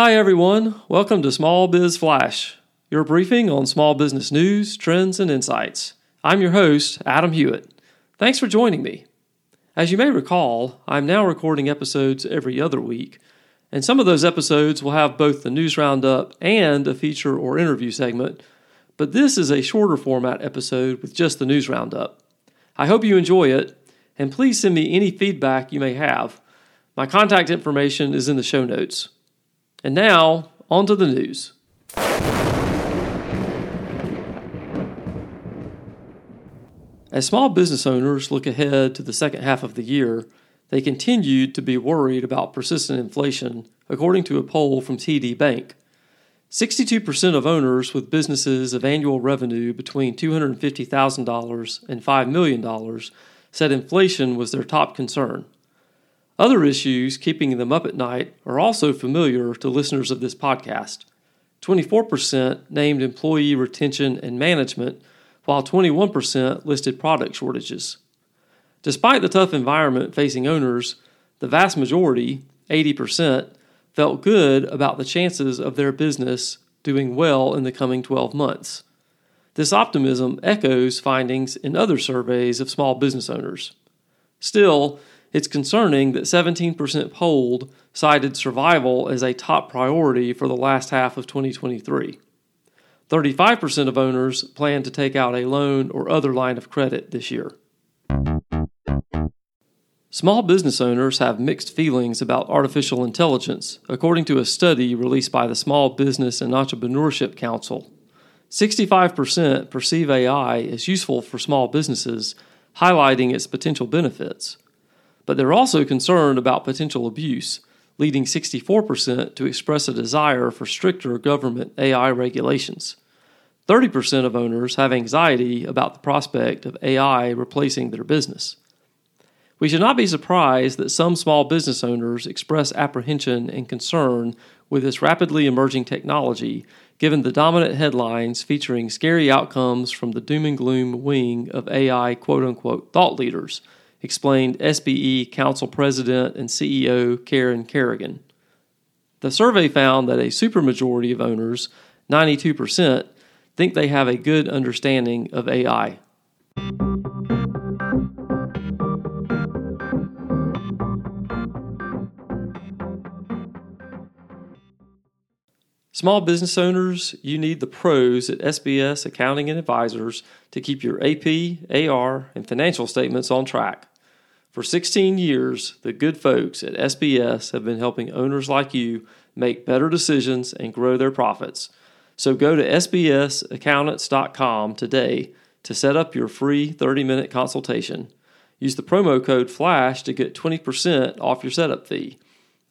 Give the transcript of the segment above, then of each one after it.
Hi, everyone. Welcome to Small Biz Flash, your briefing on small business news, trends, and insights. I'm your host, Adam Hewitt. Thanks for joining me. As you may recall, I'm now recording episodes every other week, and some of those episodes will have both the news roundup and a feature or interview segment, but this is a shorter format episode with just the news roundup. I hope you enjoy it, and please send me any feedback you may have. My contact information is in the show notes. And now, on to the news. As small business owners look ahead to the second half of the year, they continued to be worried about persistent inflation, according to a poll from TD Bank. 62% of owners with businesses of annual revenue between $250,000 and $5 million said inflation was their top concern. Other issues keeping them up at night are also familiar to listeners of this podcast. 24% named employee retention and management, while 21% listed product shortages. Despite the tough environment facing owners, the vast majority, 80%, felt good about the chances of their business doing well in the coming 12 months. This optimism echoes findings in other surveys of small business owners. Still, it's concerning that 17% polled cited survival as a top priority for the last half of 2023. 35% of owners plan to take out a loan or other line of credit this year. Small business owners have mixed feelings about artificial intelligence, according to a study released by the Small Business and Entrepreneurship Council. 65% perceive AI as useful for small businesses, highlighting its potential benefits but they're also concerned about potential abuse, leading 64% to express a desire for stricter government AI regulations. 30% of owners have anxiety about the prospect of AI replacing their business. We should not be surprised that some small business owners express apprehension and concern with this rapidly emerging technology, given the dominant headlines featuring scary outcomes from the doom and gloom wing of AI quote unquote thought leaders explained SBE Council President and CEO Karen Kerrigan. The survey found that a supermajority of owners, 92%, think they have a good understanding of AI. Small business owners, you need the pros at SBS Accounting and Advisors to keep your AP, AR, and financial statements on track. For 16 years, the good folks at SBS have been helping owners like you make better decisions and grow their profits. So go to sbsaccountants.com today to set up your free 30 minute consultation. Use the promo code FLASH to get 20% off your setup fee.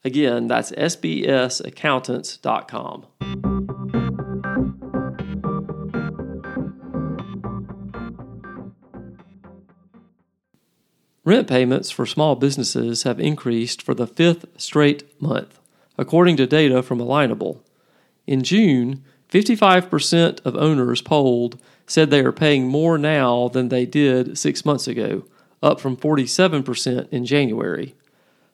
Again, that's sbsaccountants.com. Rent payments for small businesses have increased for the fifth straight month, according to data from Alignable. In June, 55% of owners polled said they are paying more now than they did six months ago, up from 47% in January.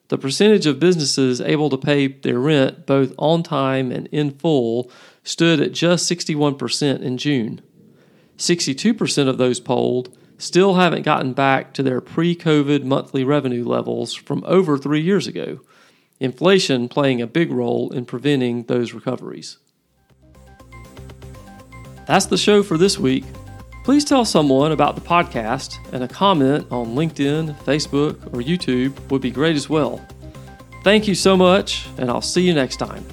The percentage of businesses able to pay their rent both on time and in full stood at just 61% in June. 62% of those polled still haven't gotten back to their pre COVID monthly revenue levels from over three years ago, inflation playing a big role in preventing those recoveries. That's the show for this week. Please tell someone about the podcast, and a comment on LinkedIn, Facebook, or YouTube would be great as well. Thank you so much, and I'll see you next time.